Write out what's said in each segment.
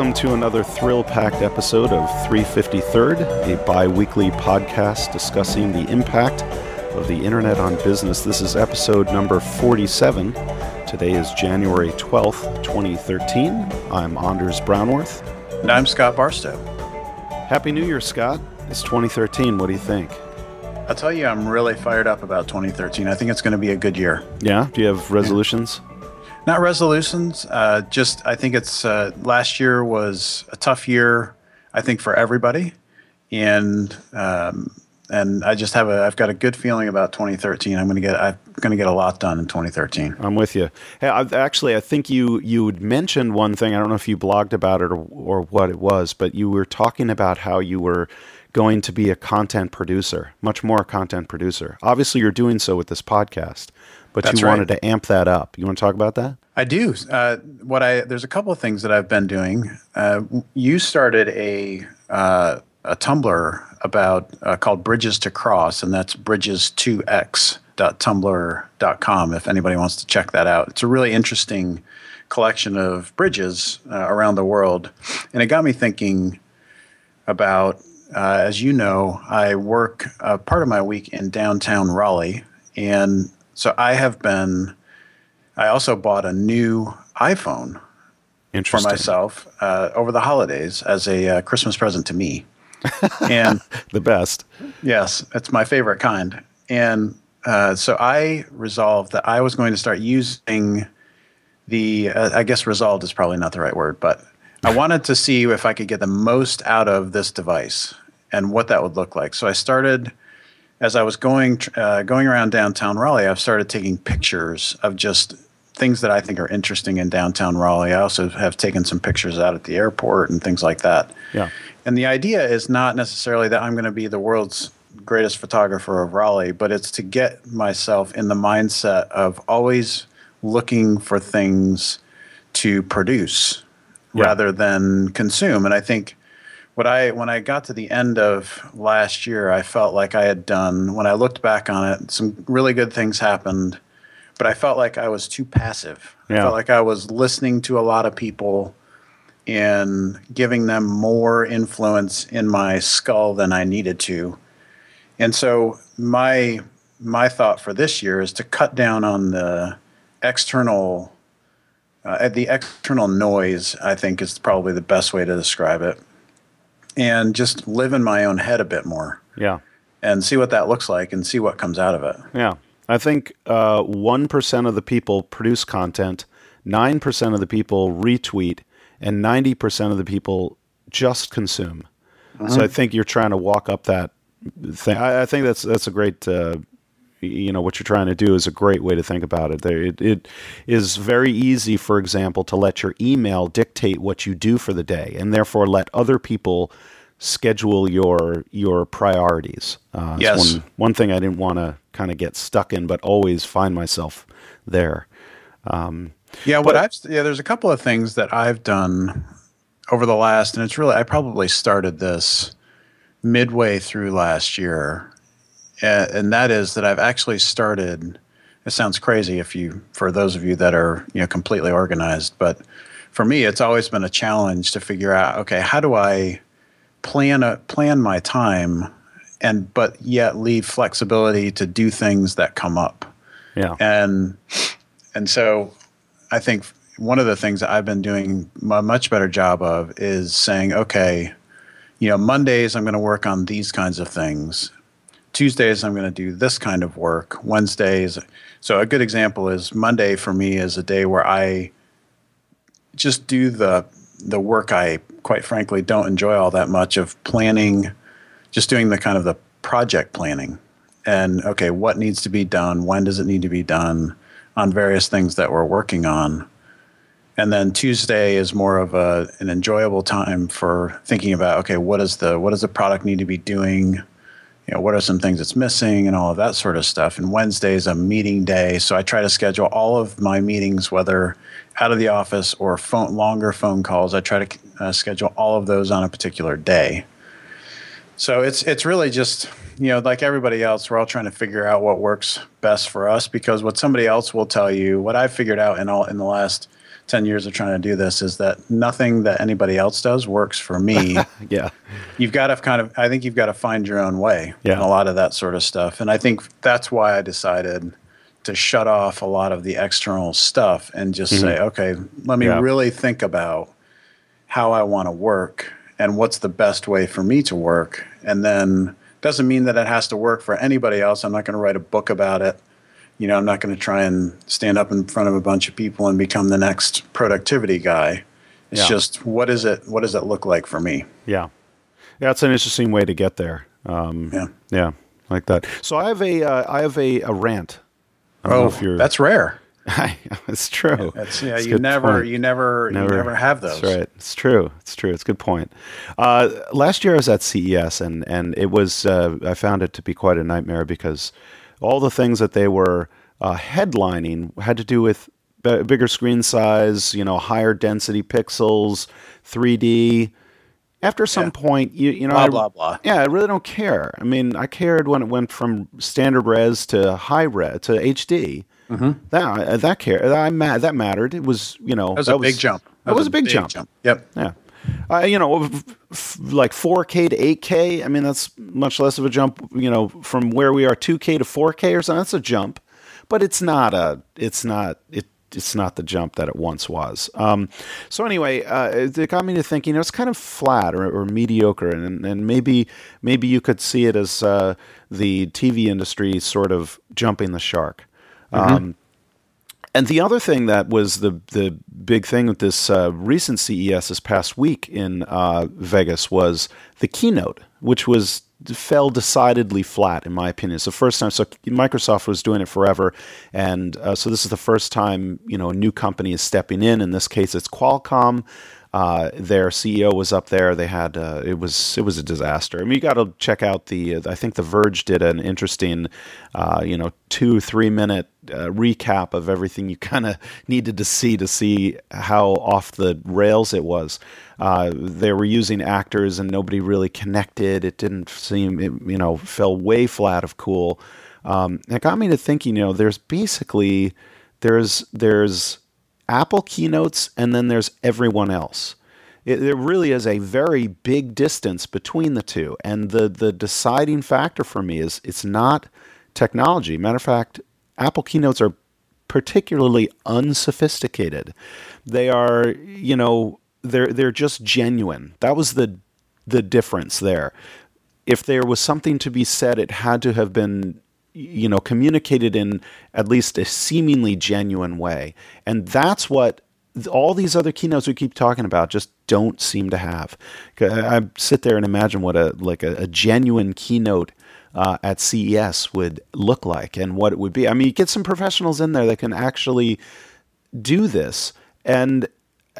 welcome to another thrill packed episode of 353rd, a bi weekly podcast discussing the impact of the internet on business. This is episode number 47. Today is January 12th, 2013. I'm Anders Brownworth. And I'm Scott Barstow. Happy New Year, Scott. It's 2013. What do you think? I'll tell you, I'm really fired up about 2013. I think it's going to be a good year. Yeah? Do you have resolutions? Not resolutions. Uh, just I think it's uh, last year was a tough year. I think for everybody, and um, and I just have a I've got a good feeling about 2013. I'm going to get I'm going to get a lot done in 2013. I'm with you. Hey, I've, actually, I think you you had mentioned one thing. I don't know if you blogged about it or, or what it was, but you were talking about how you were going to be a content producer, much more a content producer. Obviously, you're doing so with this podcast but That's you right. wanted to amp that up. You want to talk about that? I do. Uh, what I there's a couple of things that I've been doing. Uh, you started a uh, a Tumblr about uh, called Bridges to Cross, and that's bridges2x.tumblr.com. If anybody wants to check that out, it's a really interesting collection of bridges uh, around the world, and it got me thinking about. Uh, as you know, I work part of my week in downtown Raleigh, and so I have been. I also bought a new iPhone for myself uh, over the holidays as a uh, Christmas present to me. And the best. Yes, it's my favorite kind. And uh, so I resolved that I was going to start using the. Uh, I guess resolved is probably not the right word, but I wanted to see if I could get the most out of this device and what that would look like. So I started as I was going uh, going around downtown Raleigh, I've started taking pictures of just things that I think are interesting in downtown Raleigh. I also have taken some pictures out at the airport and things like that. Yeah. And the idea is not necessarily that I'm going to be the world's greatest photographer of Raleigh, but it's to get myself in the mindset of always looking for things to produce yeah. rather than consume. And I think what I when I got to the end of last year, I felt like I had done. When I looked back on it, some really good things happened, but I felt like I was too passive. Yeah. I felt like I was listening to a lot of people and giving them more influence in my skull than I needed to. And so my my thought for this year is to cut down on the external uh, the external noise. I think is probably the best way to describe it and just live in my own head a bit more. Yeah. And see what that looks like and see what comes out of it. Yeah. I think uh, 1% of the people produce content, 9% of the people retweet, and 90% of the people just consume. So I think you're trying to walk up that thing. I, I think that's that's a great uh, you know what you're trying to do is a great way to think about it. It, it is very easy, for example, to let your email dictate what you do for the day, and therefore let other people schedule your your priorities. Uh, yes. One, one thing I didn't want to kind of get stuck in, but always find myself there. Um, yeah, what I've yeah, there's a couple of things that I've done over the last, and it's really I probably started this midway through last year and that is that I've actually started. It sounds crazy if you, for those of you that are you know completely organized, but for me, it's always been a challenge to figure out. Okay, how do I plan a plan my time, and but yet leave flexibility to do things that come up. Yeah, and and so I think one of the things that I've been doing a much better job of is saying, okay, you know, Mondays I'm going to work on these kinds of things. Tuesdays I'm going to do this kind of work. Wednesdays, so a good example is Monday for me is a day where I just do the the work I quite frankly don't enjoy all that much of planning, just doing the kind of the project planning and okay, what needs to be done, when does it need to be done on various things that we're working on. And then Tuesday is more of a, an enjoyable time for thinking about okay, what is the what does the product need to be doing? you know, what are some things that's missing and all of that sort of stuff. And Wednesday is a meeting day, so I try to schedule all of my meetings, whether out of the office or phone, longer phone calls. I try to uh, schedule all of those on a particular day. So it's it's really just you know like everybody else, we're all trying to figure out what works best for us because what somebody else will tell you, what I've figured out in all in the last 10 years of trying to do this is that nothing that anybody else does works for me. yeah. You've got to kind of, I think you've got to find your own way Yeah. and a lot of that sort of stuff. And I think that's why I decided to shut off a lot of the external stuff and just say, okay, let me Mm-hmm. Yeah. really think about how I want to work and what's the best way for me to work. And then doesn't mean that it has to work for anybody else. I'm not going to write a book about it. You know, I'm not going to try and stand up in front of a bunch of people and become the next productivity guy. It's Yeah. just what is it? What does it look like for me? Yeah. Yeah, it's an interesting way to get there. Um, Yeah. yeah, like that. So I have a uh, I have a, a rant. I don't know if you're Oh, that's rare. it's true. That's yeah. It's You never, point. you never, you never have those. That's right. It's true. It's true. It's a good point. Uh, last year I was at CES and and it was uh, I found it to be quite a nightmare because all the things that they were uh, headlining had to do with b- bigger screen size, you know, higher density pixels, 3D. After some Yeah. point, you you know, Blah I- blah blah. yeah, I really don't care. I mean, I cared when it went from standard res to high res to HD. Mm-hmm. That that care that, ma- that mattered. It was you know That was a big jump. That was a big jump. Yep. Yeah. Uh, you know, f- f- like 4K to 8K. I mean, that's much less of a jump. You know, from where we are 2K to 4K or something. That's a jump, but it's not a. It's not. It. It's not the jump that it once was. Um, so anyway, uh, it it got me to thinking. You know, it's kind of flat or, or mediocre, and, and maybe maybe you could see it as uh, the TV industry sort of jumping the shark. Um, and the other thing that was the the big thing with this uh, recent CES this past week in uh, Vegas was the keynote, which was fell decidedly flat in my opinion. It's the first time. So Microsoft was doing it forever, and uh, so this is the first time you know a new company is stepping in. In this case, it's Qualcomm. Uh, their CEO was up there. They had uh, it was it was a disaster. I mean, you got to check out the. I think The Verge did an interesting, uh, you know, two three minute uh, recap of everything you kind of needed to see to see how off the rails it was. Uh, they were using actors and nobody really connected. It didn't seem, it, you know, fell way flat of cool. Um, it got me to thinking. You know, there's basically there's there's Apple keynotes and then there's everyone else. It, there really is a very big distance between the two, and the the deciding factor for me is it's not technology. Matter of fact, Apple keynotes are particularly unsophisticated. They are, you know, they're they're just genuine. That was the the difference there. If there was something to be said, it had to have been you know communicated in at least a seemingly genuine way. And that's what all these other keynotes we keep talking about just don't seem to have. i sit there and imagine what a like a, a genuine keynote uh, at ces would look like and what it would be. I mean you get some professionals in there that can actually do this. And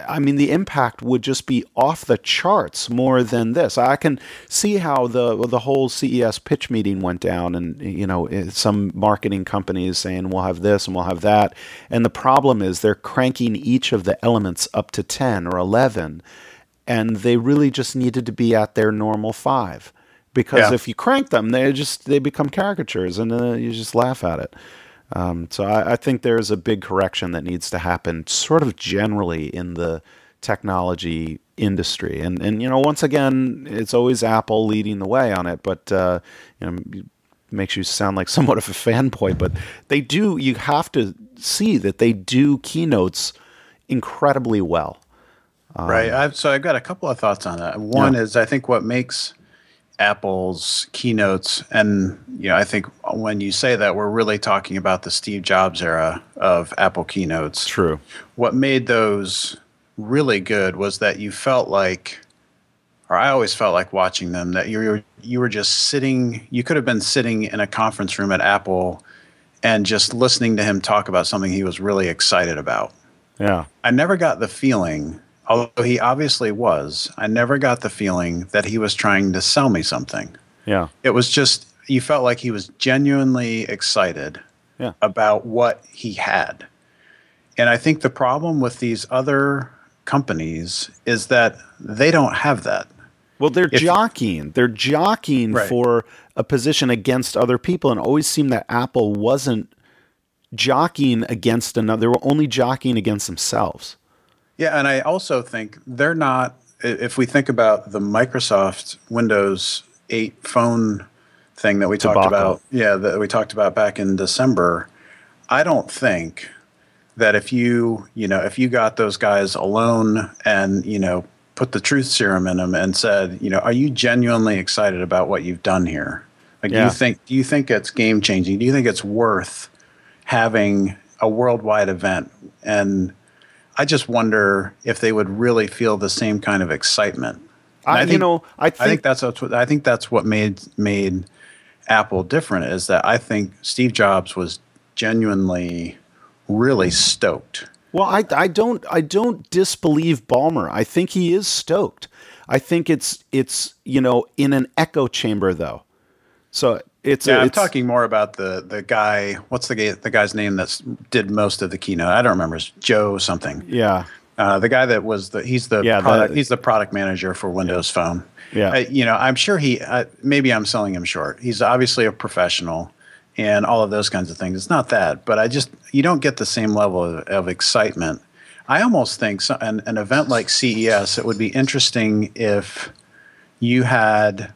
I mean, the impact would just be off the charts more than this. I can see how the the whole CES pitch meeting went down, and you know, eh, some marketing companies saying we'll have this and we'll have that, and the problem is they're cranking each of the elements up to ten or eleven, and they really just needed to be at their normal five, because Yeah. if you crank them, they just they become caricatures, and uh, you just laugh at it. Um, so I, I think there's a big correction that needs to happen, sort of generally in the technology industry. And and you know, once again, it's always Apple leading the way on it, but uh, you know, it makes you sound like somewhat of a fanboy. But they do. You have to see that they do keynotes incredibly well. right. I've, so I've got a couple of thoughts on that. One Yeah. is I think what makes Apple's keynotes, and you know, I think when you say that, we're really talking about the Steve Jobs era of Apple keynotes. True. What made those really good was that you felt like, or I always felt like watching them that you were you were just sitting. You could have been sitting in a conference room at Apple and just listening to him talk about something he was really excited about. Yeah. I never got the feeling, although he obviously was, I never got the feeling that he was trying to sell me something. Yeah. It was just, you felt like he was genuinely excited Yeah. about what he had. And I think the problem with these other companies is that they don't have that. Well, they're If- jockeying. They're jockeying Right. for a position against other people, and always seemed that Apple wasn't jockeying against another. They were only jockeying against themselves. Yeah, and I also think they're not. If we think about the Microsoft Windows 8 phone thing that we talked about, yeah, that we talked about back in December, I don't think that if you, you know, if you got those guys alone and, you know, put the truth serum in them and said, you know, are you genuinely excited about what you've done here? Like, do you think do you think it's game changing? Do you think it's worth having a worldwide event? And I just wonder if they would really feel the same kind of excitement. And I, you know, I think, I think that's what I think that's what made made Apple different is that I think Steve Jobs was genuinely really stoked. Well, I, I don't I don't disbelieve Ballmer. I think he is stoked. I think it's it's you know in an echo chamber though. So it's Yeah, I'm talking more about the the guy. What's the guy, the guy's name that did most of the keynote? I don't remember. It's Joe something. Yeah, Uh, the guy that was the he's the Yeah, product, the- he's the product manager for Windows Phone. Yeah. Uh, you know, I'm sure he uh, maybe I'm selling him short. He's obviously a professional and all of those kinds of things. It's not that, but I just you don't get the same level of, of excitement. I almost think so, an, an event like CES it would be interesting if you had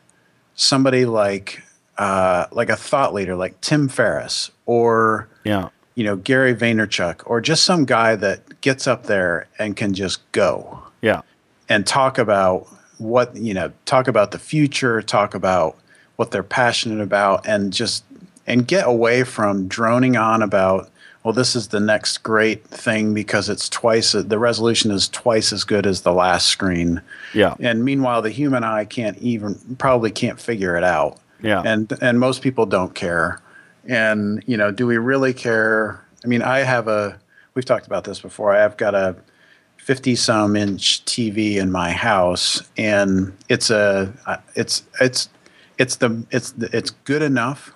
somebody like uh, like a thought leader like Tim Ferriss or yeah, you know Gary Vaynerchuk or just some guy that gets up there and can just go. Yeah, and talk about what you know talk about the future talk about what they're passionate about and just and get away from droning on about well this is the next great thing because it's twice the resolution is twice as good as the last screen. Yeah, and meanwhile the human eye can't even probably can't figure it out Yeah. and and most people don't care and you know do we really care i mean i have a we've talked about this before i've got a 50 some inch tv in my house and it's a it's it's it's the it's the, it's good enough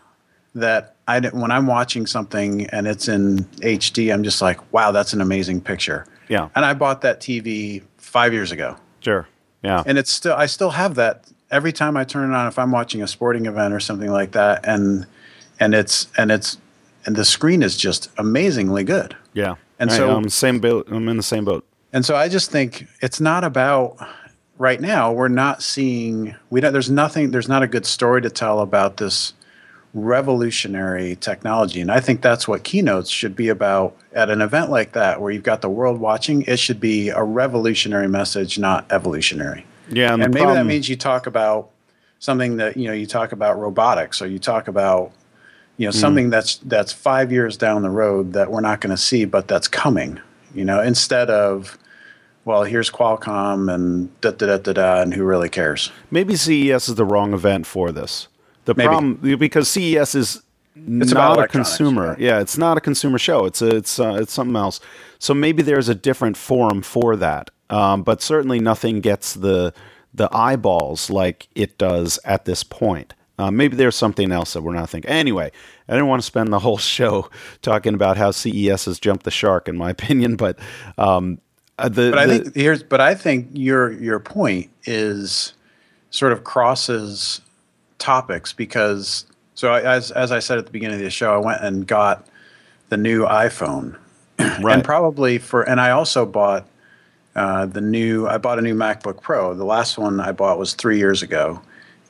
that I when I'm watching something and it's in HD, I'm just like, wow, that's an amazing picture. Yeah. And I bought that TV five years ago sure, yeah, and it's still I still have that every time I turn it on if I'm watching a sporting event or something like that and and it's and it's and the screen is just amazingly good. yeah. And I- so- I'm same boat. I'm in the same boat. And so I just think it's not about right now we're not seeing we don't there's nothing there's not a good story to tell about this revolutionary technology and I think that's what keynotes should be about at an event like that where you've got the world watching it should be a revolutionary message not evolutionary. Yeah, and, and maybe that means you talk about something that you know you talk about robotics or you talk about you know something that's that's five years down the road that we're not going to see but that's coming you know instead of well here's qualcomm and da da da da da and who really cares maybe CES is the wrong event for this. The Maybe. problem because CES is about not a consumer. right? Yeah, it's not a consumer show. It's a, it's uh, it's something else. So maybe there's a different forum for that. Um, but certainly nothing gets the the eyeballs like it does at this point. Uh, maybe there's something else that we're not thinking. Anyway, I didn't want to spend the whole show talking about how CES has jumped the shark, in my opinion. But um, uh, the, but i the- think here's but i think your your point is sort of crosses topics because so I, as as i said at the beginning of the show i went and got the new iphone right. and probably for and i also bought uh, the new i bought a new macbook pro the last one i bought was three years ago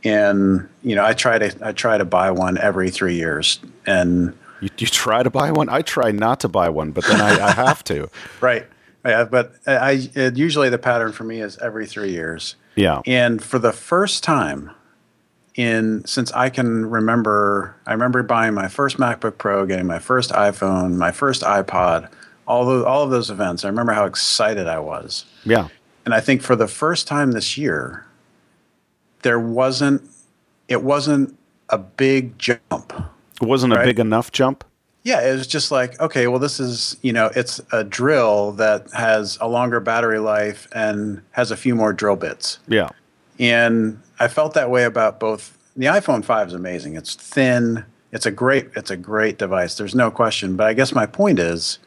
and you know i try to i try to buy one every three years and you, you try to buy one. I try not to buy one, but then I, I have to. right yeah but i it, usually the pattern for me is every three years Yeah. and for the first time in since i can remember i remember buying my first macbook pro getting my first iphone my first ipod all those, all of those events i remember how excited i was Yeah. and I think for the first time this year, there wasn't it wasn't a big jump. It wasn't a big enough jump. Yeah, it was just like, okay, well, this is you know, it's a drill that has a longer battery life and has a few more drill bits. Yeah. And I felt that way about both. The iPhone 5 is amazing. It's thin. It's a great. It's a great device. There's no question. But I guess my point is,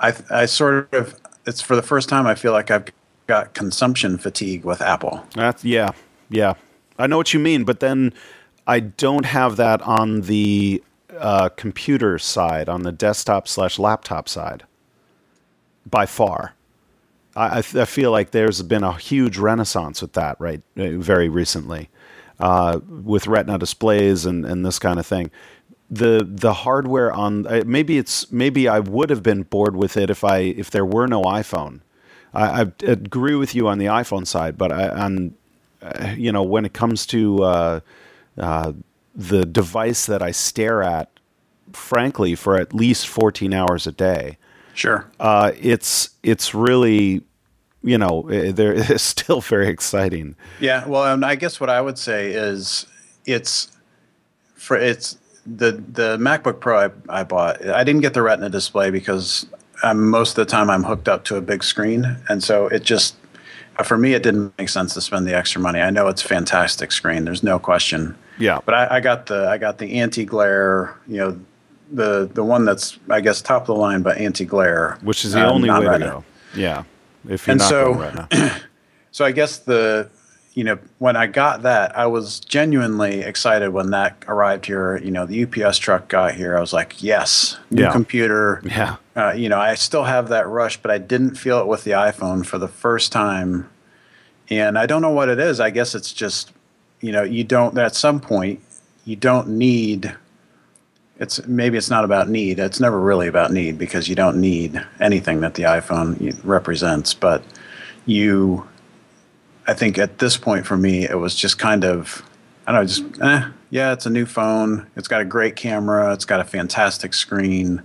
I I sort of it's for the first time I feel like I've got consumption fatigue with Apple. That's yeah. Yeah. I know what you mean, but then I don't have that on the uh, computer side, on the desktop slash laptop side. By far. I, I feel like there's been a huge renaissance with that, right? Very recently, uh, with Retina displays and, and this kind of thing. The the hardware on uh, maybe it's maybe I would have been bored with it if I if there were no iPhone. I, I agree with you on the iPhone side, but I, on uh, you know when it comes to uh, uh, the device that I stare at, frankly, for at least 14 hours a day, Sure. uh, it's it's really you know there it's still very exciting. Yeah, well, and I guess what I would say is it's for it's the the MacBook Pro I, I bought. I didn't get the Retina display because I'm, most of the time I'm hooked up to a big screen, and so it just for me it didn't make sense to spend the extra money. I know it's a fantastic screen. There's no question. Yeah. But I, I got the I got the anti glare. You know, the the one that's I guess top of the line, but anti glare, Which is the um, only way to go. Yeah. If you're And not so- Retina. So I guess the you know when I got that, I was genuinely excited when that arrived here. You know, the UPS truck got here. I was like, yes, new Yeah. computer. Yeah. Uh, you know, I still have that rush, but I didn't feel it with the iPhone for the first time. And I don't know what it is. I guess it's just, you know, you don't, at some point, you don't need, it's maybe it's not about need. It's never really about need because you don't need anything that the iPhone represents. But you, I think at this point for me, it was just kind of, I don't know, just, eh, yeah, it's a new phone. It's got a great camera. It's got a fantastic screen.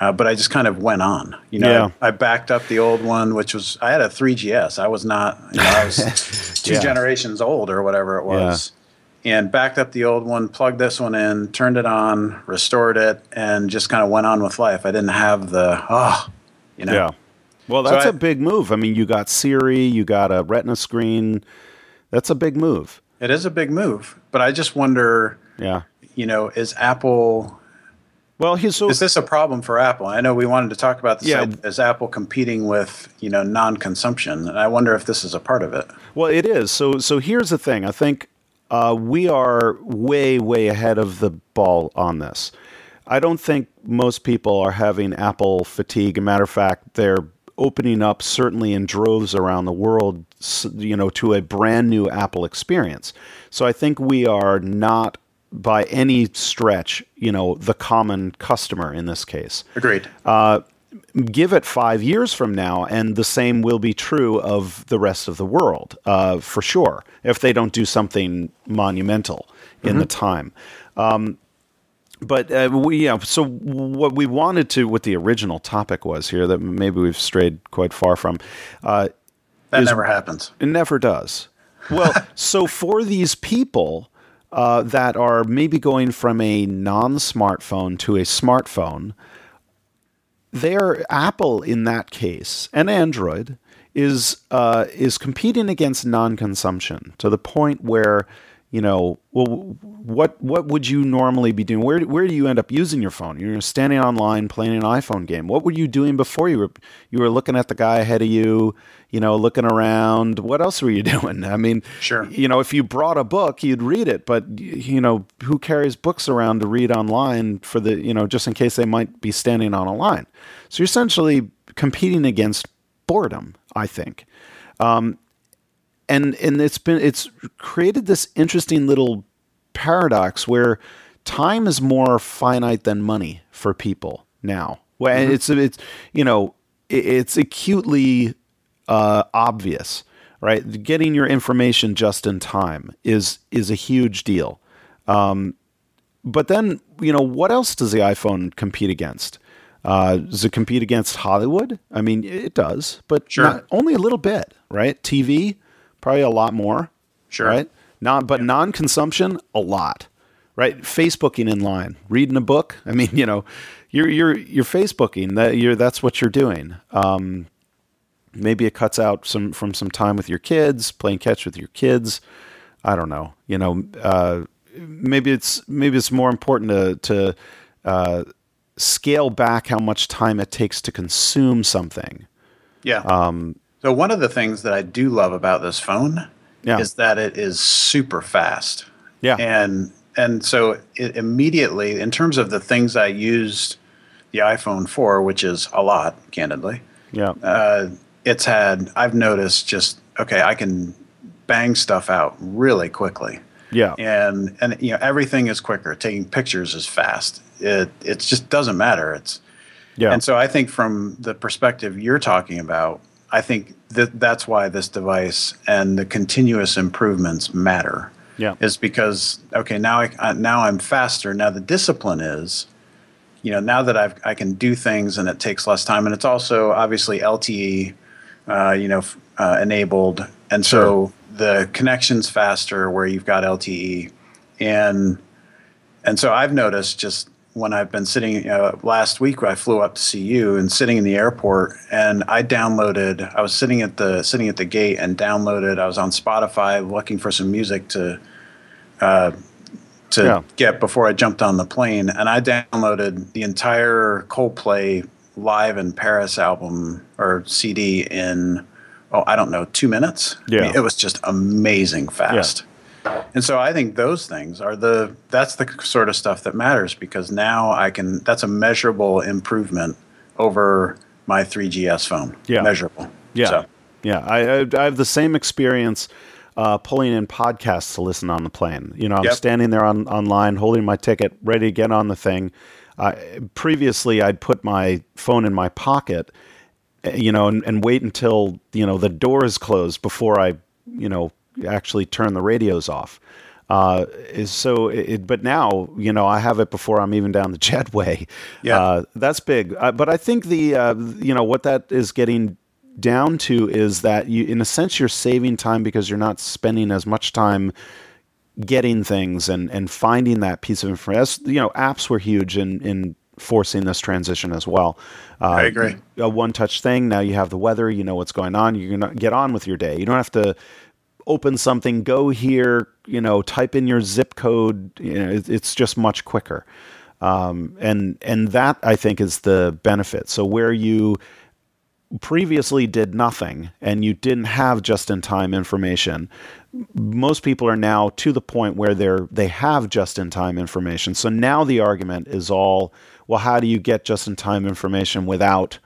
Uh, but I just kind of went on. You know, Yeah. I, backed up the old one, which was I had a 3GS. I was not, you know, I was two Yeah. generations old or whatever it was, and backed up the old one, plugged this one in, turned it on, restored it, and just kind of went on with life. I didn't have the oh, you know, Well, So that's I- a big move. I mean, you got Siri, you got a Retina screen. That's a big move. it is a big move. But I just wonder, Yeah. you know, is Apple Well, so is this a problem for Apple? I know we wanted to talk about this. Yeah. Is Apple competing with you know non-consumption? And I wonder if this is a part of it. Well, it is. So, so here's the thing. I think uh, we are way, way ahead of the ball on this. I don't think most people are having Apple fatigue. As a matter of fact, they're opening up certainly in droves around the world, you know, to a brand new Apple experience. So I think we are not by any stretch, you know, the common customer in this case Agreed. give it five years from now, and the same will be true of the rest of the world, uh, for sure, if they don't do something monumental in the time. Um, but uh, we, yeah, so what we wanted to, what the original topic was here, that maybe we've strayed quite far from, uh, that is- never happens. it never does. Well, so for these people uh, that are maybe going from a non smartphone to a smartphone, their Apple in that case and Android is uh, is competing against non-consumption to the point where you know well what what would you normally be doing? Where where do you end up using your phone? You're standing online playing an iPhone game. What were you doing before you were you were looking at the guy ahead of you you know looking around? What else were you doing? I mean Sure. you know if you brought a book you'd read it but you know who carries books around to read online for the you know just in case they might be standing on a line? So you're essentially competing against boredom i think. Um, and and it's been it's created this interesting little paradox where time is more finite than money for people now. Well, and it's it's you know it's acutely uh, obvious, right? Getting your information just in time is is a huge deal. Um, but then you know what else does the iPhone compete against? Uh, does it compete against Hollywood? I mean, it does, but Sure. not, only a little bit, right? TV, probably a lot more, Sure. right? Not, but non-consumption, a lot, right? Facebooking in line, reading a book. I mean, you know, you're you're you're Facebooking. That you're that's what you're doing. Um, maybe it cuts out some from some time with your kids, playing catch with your kids. I don't know. You know, uh, maybe it's maybe it's more important to to uh, scale back how much time it takes to consume something. Yeah. Um, so one of the things that I do love about this phone Yeah. is that it is super fast. Yeah. And and so it immediately, in terms of the things I used the iPhone for, which is a lot, candidly, Yeah. uh, it's had I've noticed just okay, I can bang stuff out really quickly. Yeah. And and you know everything is quicker. Taking pictures is fast. It it just doesn't matter. It's yeah. And so I think from the perspective you're talking about, I think that that's why this device and the continuous improvements matter. Yeah. Is because okay, now I now I'm faster. Now the discipline is you know now that I've I can do things and it takes less time and it's also obviously LTE uh, you know uh, enabled and so Sure. the connection's faster where you've got LTE and and so I've noticed just when I've been sitting uh, last week, I flew up to see you and sitting in the airport, and I downloaded. I was sitting at the sitting at the gate and downloaded. I was on Spotify looking for some music to uh, to Yeah. get before I jumped on the plane, and I downloaded the entire Coldplay live in Paris album or CD in oh I don't know two minutes. I mean, Yeah. it was just amazing fast. And so I think those things are the that's the sort of stuff that matters because now I can that's a measurable improvement over my 3GS phone. Yeah. Measurable. Yeah, So, yeah. I, I I have the same experience uh, pulling in podcasts to listen on the plane. You know, I'm Yep. standing there on online, holding my ticket, ready to get on the thing. Uh, previously, I'd put my phone in my pocket, uh, you know, and, and wait until you know the door is closed before I, you know, actually turn the radios off. Uh, is so, it, but now you know I have it before I'm even down the jetway. Yeah. uh, that's big. Uh, but I think the uh, you know what that is getting down to is that you, in a sense, you're saving time because you're not spending as much time getting things and and finding that piece of information. You know, apps were huge in in forcing this transition as well. Uh, I agree. A one touch thing. Now you have the weather. You know what's going on. You're gonna get on with your day. You don't have to open something, go here, you know, type in your zip code. You know, it, it's just much quicker. Um, and and that I think is the benefit. So where you previously did nothing and you didn't have just in time information most people are now to the point where they're they have just in time information so now the argument is all well how do you get just in time information without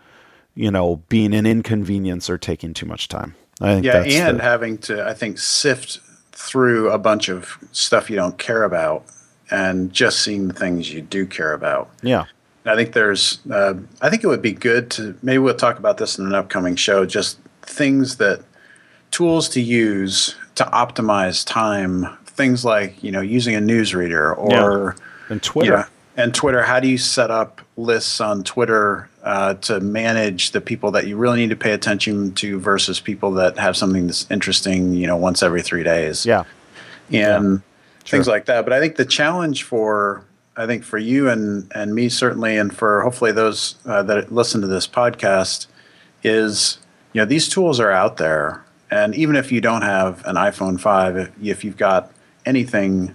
you know being an inconvenience or taking too much time i think yeah, and the, having to I think sift through a bunch of stuff you don't care about and just seeing the things you do care about. yeah I think there's, uh, I think it would be good to maybe we'll talk about this in an upcoming show. Just things that tools to use to optimize time. Things like you know using a newsreader or and twitter yeah, and Twitter. How do you set up lists on Twitter uh, to manage the people that you really need to pay attention to versus people that have something that's interesting? You know, once every three days yeah and things Sure. like that. But I think the challenge for I think for you and and me certainly, and for hopefully those uh, that listen to this podcast, is you know these tools are out there, and even if you don't have an iPhone five, if, if you've got anything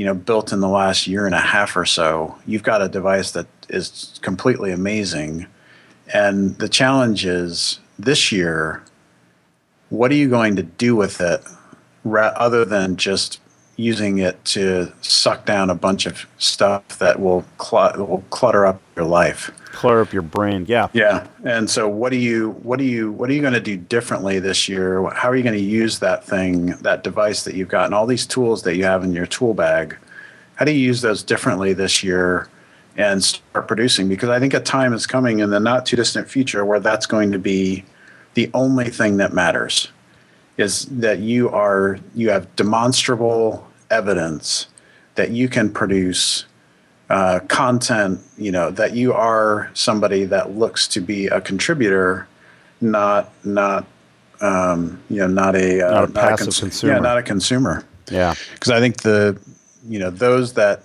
you know built in the last year and a half or so, you've got a device that is completely amazing. And the challenge is this year, what are you going to do with it other than just using it to suck down a bunch of stuff that will, cl- will clutter up your life? clutter up your brain yeah Yeah. And so what do you what do you what are you going to do differently this year? How are you going to use that thing, that device that you've got and all these tools that you have in your tool bag? How do you use those differently this year and start producing because I think a time is coming in the not too distant future where that's going to be the only thing that matters is that you are you have demonstrable evidence that you can produce uh, content, you know, that you are somebody that looks to be a contributor, not not um, you know, not a uh, Not a passive cons- consumer. Yeah, not a consumer. yeah Because I think the you know those that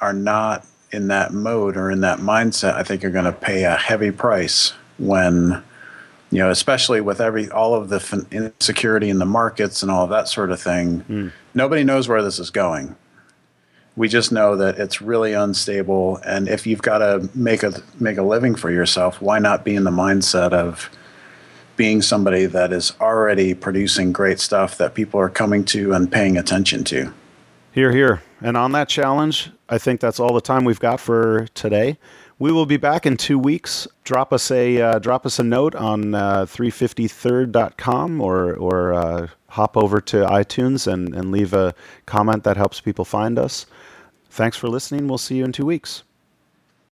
are not in that mode or in that mindset, I think are going to pay a heavy price when you know, especially with every all of the insecurity in the markets and all of that sort of thing. Hmm. Nobody knows where this is going. We just know that it's really unstable, and if you've got to make a make a living for yourself, why not be in the mindset of being somebody that is already producing great stuff that people are coming to and paying attention to? Here, here. And on that challenge, I think that's all the time we've got for today. We will be back in two weeks. Drop us a uh, drop us a note on uh, 353rd.com or or uh, hop over to iTunes and, and leave a comment that helps people find us. Thanks for listening. We'll see you in two weeks.